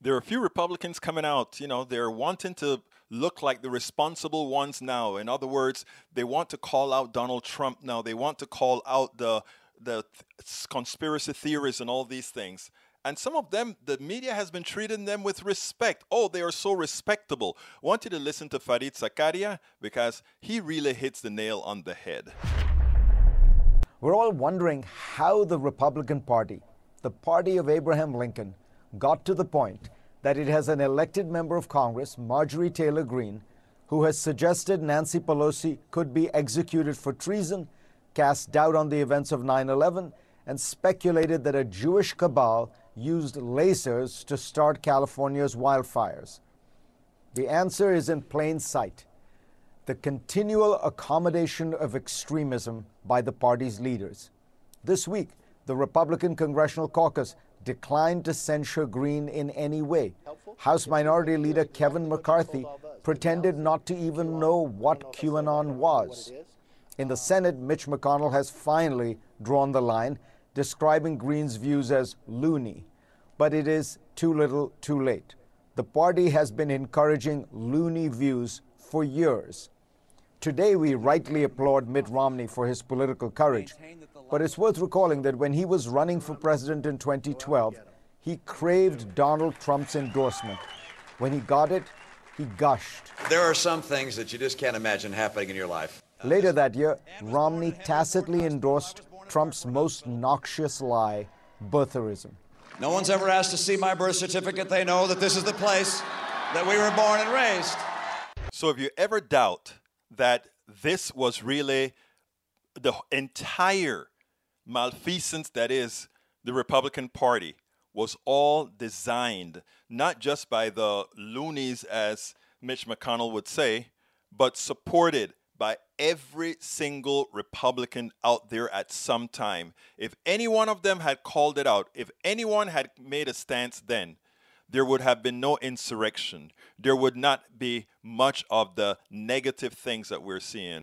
there are a few Republicans coming out, you know, they're wanting to look like the responsible ones now. In other words, they want to call out Donald Trump now. They want to call out the the th- conspiracy theories and all these things. And some of them, the media has been treating them with respect. Oh, they are so respectable. I want you to listen to Fareed Zakaria because he really hits the nail on the head. We're all wondering how the Republican Party, the party of Abraham Lincoln, got to the point that it has an elected member of Congress, Marjorie Taylor Greene, who has suggested Nancy Pelosi could be executed for treason, cast doubt on the events of 9 11, and speculated that a Jewish cabal used lasers to start California's wildfires. The answer is in plain sight the continual accommodation of extremism by the party's leaders. This week, the Republican Congressional Caucus declined to censure Greene in any way. House Minority Leader Kevin McCarthy pretended not to even know what QAnon was. In the Senate, Mitch McConnell has finally drawn the line, describing Greene's views as loony. But it is too little, too late. The party has been encouraging loony views for years. Today, we rightly applaud Mitt Romney for his political courage. But it's worth recalling that when he was running for president in 2012, he craved Donald Trump's endorsement. When he got it, he gushed. There are some things that you just can't imagine happening in your life. Later that year, Romney tacitly endorsed Trump's most noxious lie, birtherism. No one's ever asked to see my birth certificate. They know that this is the place that we were born and raised. So if you ever doubt that this was really the entire malfeasance that is the Republican Party was all designed not just by the loonies, as Mitch McConnell would say, but supported by every single Republican out there at some time. If any one of them had called it out, if anyone had made a stance then, there would have been no insurrection. There would not be much of the negative things that we're seeing.